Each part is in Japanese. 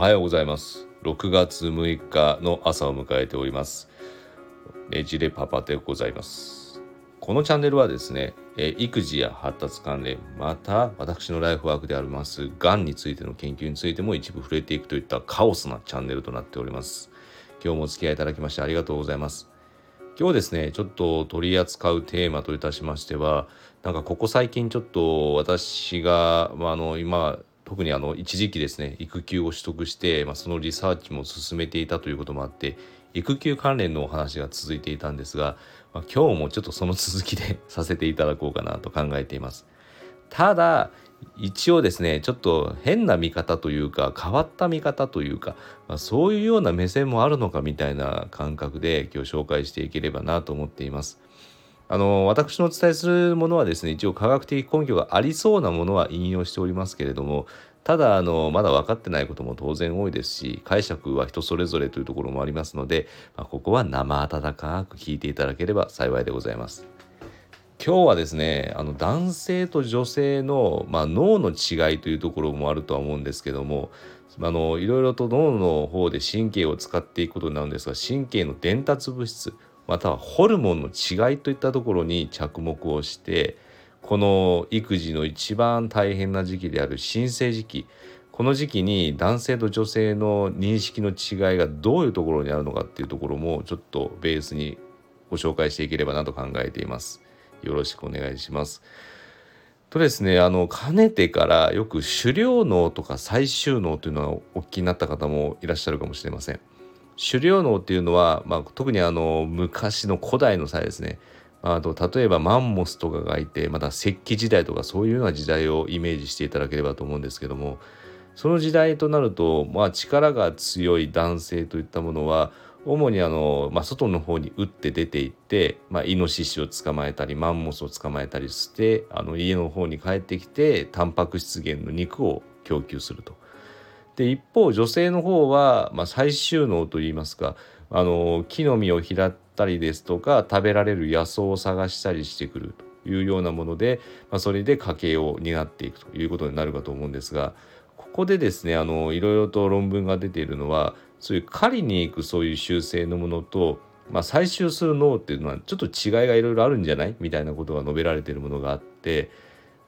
はようございます。6月6日の朝を迎えております。ねじれパパでございます。このチャンネルはですねえ育児や発達関連また私のライフワークでありますがんについての研究についても一部触れていくといったカオスなチャンネルとなっております。今日もお付き合いいただきましてありがとうございます。今日ですねちょっと取り扱うテーマといたしましてはなんかここ最近ちょっと私が、まあ、あの今特にあの一時期ですね育休を取得して、まあ、そのリサーチも進めていたということもあって育休関連のお話が続いていたんですが、まあ、今日もちょっとその続きで させていただこうかなと考えています。ただ一応ですねちょっと変な見方というか変わった見方というか、まあ、そういうような目線もあるのかみたいな感覚で今日紹介していければなと思っています。あの私のお伝えするものはですね一応科学的根拠がありそうなものは引用しておりますけれどもただあのまだ分かってないことも当然多いですし解釈は人それぞれというところもありますので、まあ、ここは生温かく聞いていただければ幸いでございます。今日はですねあの男性と女性の、まあ、脳の違いというところもあるとは思うんですけどもあのいろいろと脳の方で神経を使っていくことになるんですが神経の伝達物質またはホルモンの違いといったところに着目をしてこの育児の一番大変な時期である新生時期この時期に男性と女性の認識の違いがどういうところにあるのかっていうところもちょっとベースにご紹介していければなと考えています。よろしくお願いします。とですね、あの、かねてからよく狩猟脳とか最終脳というのがお聞きになった方もいらっしゃるかもしれません。狩猟脳っていうのは、まあ、特にあの昔の古代の際ですねあと例えばマンモスとかがいてまた石器時代とかそういうような時代をイメージしていただければと思うんですけどもその時代となると、まあ、力が強い男性といったものは主にあの、まあ、外の方に打って出ていって、まあ、イノシシを捕まえたりマンモスを捕まえたりしてあの家の方に帰ってきてタンパク質源の肉を供給すると。で一方女性の方は、まあ、最終能といいますかあの木の実を拾ったりですとか食べられる野草を探したりしてくるというようなもので、まあ、それで家計を担っていくということになるかと思うんですがここでですねあのいろいろと論文が出ているのはそういう狩りに行くそういう習性のものと、まあ、採集する脳っていうのはちょっと違いがいろいろあるんじゃない？みたいなことが述べられているものがあって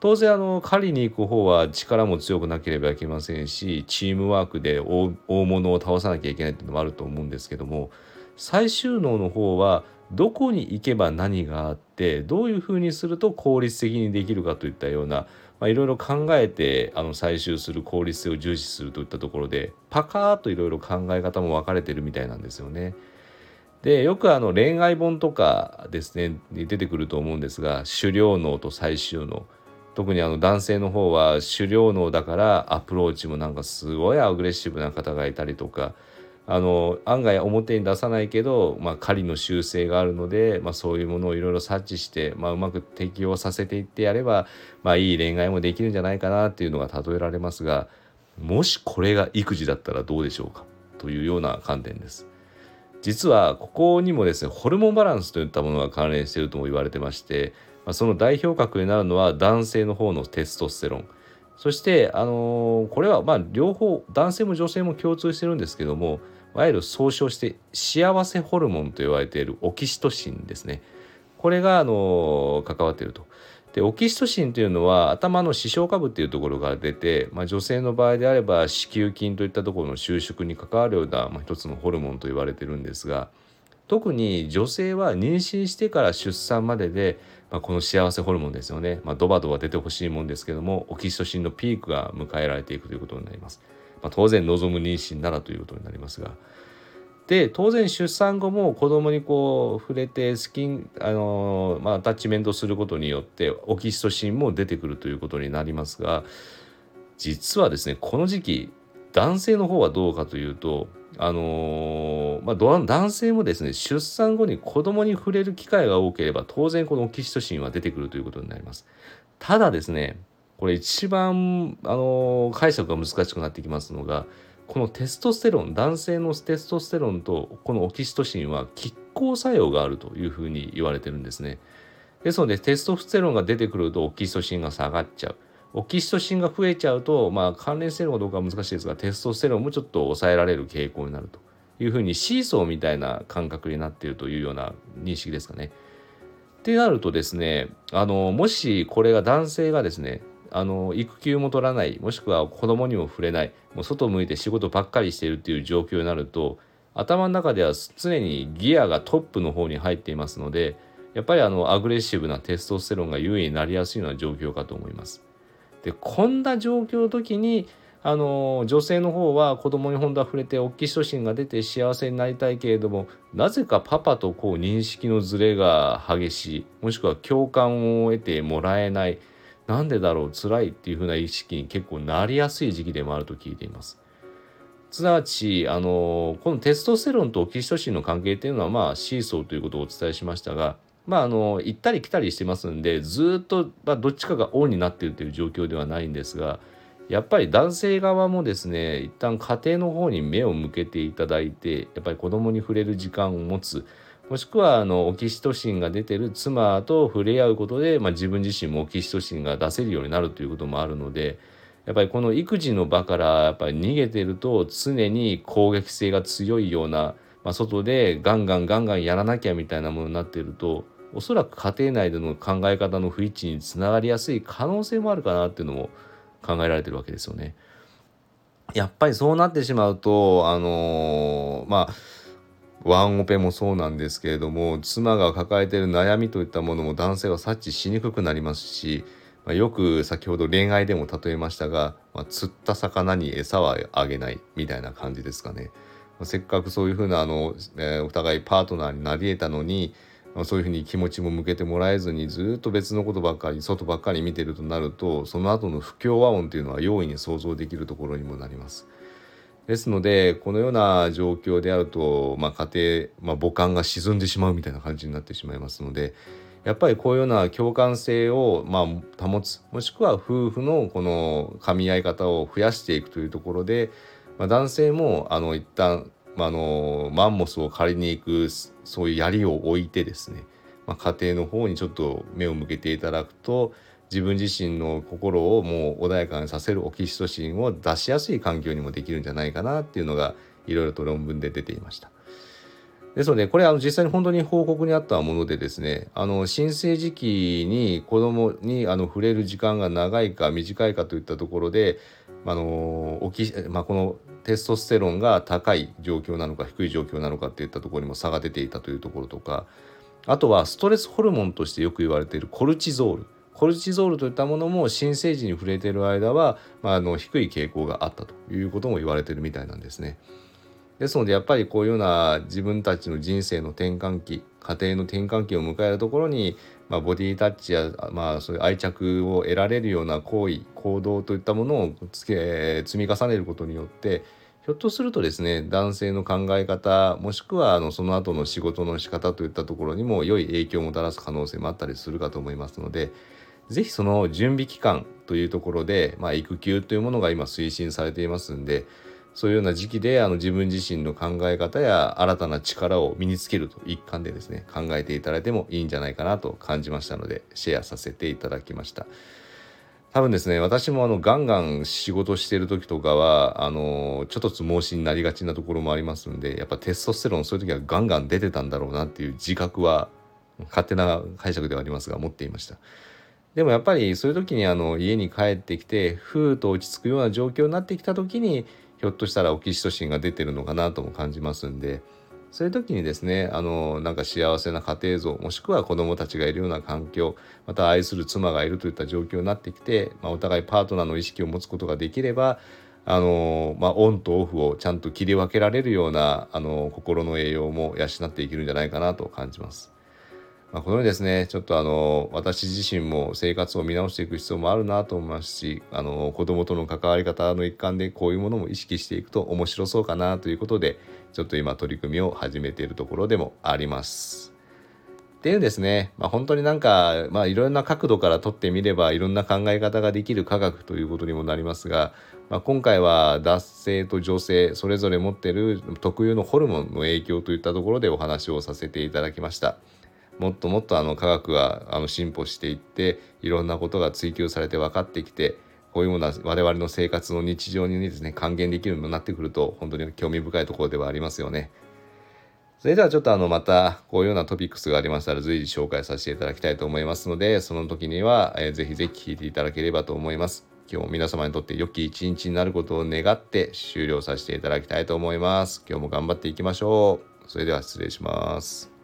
当然あの狩りに行く方は力も強くなければいけませんしチームワークで大物を倒さなきゃいけないっていうのもあると思うんですけども最終能の方はどこに行けば何があってどういうふうにすると効率的にできるかといったような、まあ、いろいろ考えてあの採集する効率性を重視するといったところでパカーといろいろ考え方も分かれてるみたいなんですよね。でよくあの恋愛本とかですねに出てくると思うんですが狩猟能と最終能。特にあの男性の方は狩猟能だからアプローチもなんかすごいアグレッシブな方がいたりとかあの案外表に出さないけど、まあ、狩りの習性があるので、まあ、そういうものをいろいろ察知して、まあ、うまく適応させていってやれば、まあ、いい恋愛もできるんじゃないかなっていうのが例えられますがもしこれが育児だったらどうでしょうか？というような観点です。実はここにもですねホルモンバランスといったものが関連しているとも言われてましてまあ、その代表格になるのは男性の方のテストステロンそして、あのー、これはま両方男性も女性も共通してるんですけどもいわゆる総称して幸せホルモンと言われているオキシトシンですねこれが、あのー、関わっていると。でオキシトシンというのは頭の視床下部っていうところから出て、まあ、女性の場合であれば子宮筋といったところの収縮に関わるような、まあ、一つのホルモンと言われてるんですが特に女性は妊娠してから出産まででまあ、この幸せホルモンですよね、まあ、ドバドバ出てほしいもんですけどもオキシトシンのピークが迎えられていくということになります。まあ、当然望む妊娠ならということになりますが。で当然出産後も子供にこう触れてスキンあのまあ、アタッチメントすることによってオキシトシンも出てくるということになりますが実はですねこの時期男性の方はどうかというとあのー、まあ、男性もですね出産後に子供に触れる機会が多ければ当然このオキシトシンは出てくるということになります。ただですねこれ一番、あの、解釈が難しくなってきますのがこのテストステロン男性のテストステロンとこのオキシトシンは拮抗作用があるというふうに言われてるんですね。ですのでテストステロンが出てくるとオキシトシンが下がっちゃう。オキシトシンが増えちゃうと、まあ、関連しているかどうかは難しいですがテストステロンもちょっと抑えられる傾向になるというふうにシーソーみたいな感覚になっているというような認識ですかね。ってなるとですねあのもしこれが男性がですねあの育休も取らないもしくは子供にも触れないもう外向いて仕事ばっかりしているっていう状況になると頭の中では常にギアがトップの方に入っていますのでやっぱりあのアグレッシブなテストステロンが優位になりやすいような状況かと思います。でこんな状況の時にあの女性の方は子供に本当は触れてオキシトシンが出て幸せになりたいけれどもなぜかパパとこう認識のズレが激しいもしくは共感を得てもらえないなんでだろう辛いっていうふうな意識に結構なりやすい時期でもあると聞いています。すなわちあのこのテストステロンとオキシトシンの関係っていうのはまあシーソーということをお伝えしましたがまああの行ったり来たりしてますんでずっと、まあ、どっちかがオンになっているという状況ではないんですがやっぱり男性側もですね一旦家庭の方に目を向けていただいてやっぱり子供に触れる時間を持つ。もしくはあのオキシトシンが出てる妻と触れ合うことで、まあ、自分自身もオキシトシンが出せるようになるということもあるのでやっぱりこの育児の場からやっぱり逃げてると常に攻撃性が強いような、まあ、外でガンガンガンガンやらなきゃみたいなものになってるとおそらく家庭内での考え方の不一致につながりやすい可能性もあるかなっていうのも考えられてるわけですよね。やっぱりそうなってしまうとあのー、まあワンオペもそうなんですけれども妻が抱えている悩みといったものも男性は察知しにくくなりますし、まあ、よく先ほど恋愛でも例えましたが、まあ、釣った魚に餌はあげないみたいな感じですかね。ま、せっかくそういうふうなあの、えー、お互いパートナーになり得たのにそういうふうに気持ちも向けてもらえずにずっと別のことばっかり外ばっかり見てるとなるとその後の不協和音というのは容易に想像できるところにもなります。ですのでこのような状況であると、まあ、家庭、まあ、母感が沈んでしまうみたいな感じになってしまいますのでやっぱりこういうような共感性をまあ保つもしくは夫婦のこの噛み合い方を増やしていくというところで、まあ、男性もあの一旦まあ、あのマンモスを借りに行くそういう槍を置いてですね、まあ、家庭の方にちょっと目を向けていただくと自分自身の心をもう穏やかにさせるオキシトシンを出しやすい環境にもできるんじゃないかなっていうのがいろいろと論文で出ていました。ですのでこれあの実際に本当に報告にあったものでですねあの新生時期に子供にあの触れる時間が長いか短いかといったところであのおき、まあ、このテストステロンが高い状況なのか低い状況なのかっていったところにも差が出ていたというところとかあとはストレスホルモンとしてよく言われているコルチゾールコルチゾールといったものも新生児に触れている間は、まあ、あの低い傾向があったということも言われているみたいなんですね。ですのでやっぱりこういうような自分たちの人生の転換期家庭の転換期を迎えるところに、まあ、ボディタッチや、まあ、そういう愛着を得られるような行為行動といったものをつけ積み重ねることによってひょっとするとですね男性の考え方もしくはあのその後の仕事の仕方といったところにも良い影響をもたらす可能性もあったりするかと思いますので是非その準備期間というところで、まあ、育休というものが今推進されていますんでそういうような時期であの自分自身の考え方や新たな力を身につけると一環でですね考えていただいてもいいんじゃないかなと感じましたのでシェアさせていただきました。多分ですね私もあのガンガン仕事してる時とかはあのちょっとつ盲信になりがちなところもありますんでやっぱテストステロンそういう時はガンガン出てたんだろうなっていう自覚は勝手な解釈ではありますが持っていましたでもやっぱりそういう時にあの家に帰ってきてふーと落ち着くような状況になってきた時にひょっとしたらオキシトシンが出てるのかなとも感じますんでそういう時にですねあのなんか幸せな家庭像もしくは子どもたちがいるような環境また愛する妻がいるといった状況になってきて、まあ、お互いパートナーの意識を持つことができればあの、まあ、オンとオフをちゃんと切り分けられるようなあの心の栄養も養っていけるんじゃないかなと感じます。まあ、このようにですねちょっとあの私自身も生活を見直していく必要もあるなと思いますしあの子供との関わり方の一環でこういうものも意識していくと面白そうかなということでちょっと今取り組みを始めているところでもあります。っていうですね、まあ、本当になんか、まあ、いろんな角度から撮ってみればいろんな考え方ができる科学ということにもなりますが、まあ、今回は男性と女性それぞれ持ってる特有のホルモンの影響といったところでお話をさせていただきました。もっともっとあの科学があの進歩していっていろんなことが追求されて分かってきてこういうような我々の生活の日常にですね還元できるようになってくると本当に興味深いところではありますよね。それではちょっとあのまたこういうようなトピックスがありましたら随時紹介させていただきたいと思いますのでその時には、ぜひぜひ聞いていただければと思います。今日も皆様にとって良き一日になることを願って終了させていただきたいと思います。今日も頑張っていきましょう。それでは失礼します。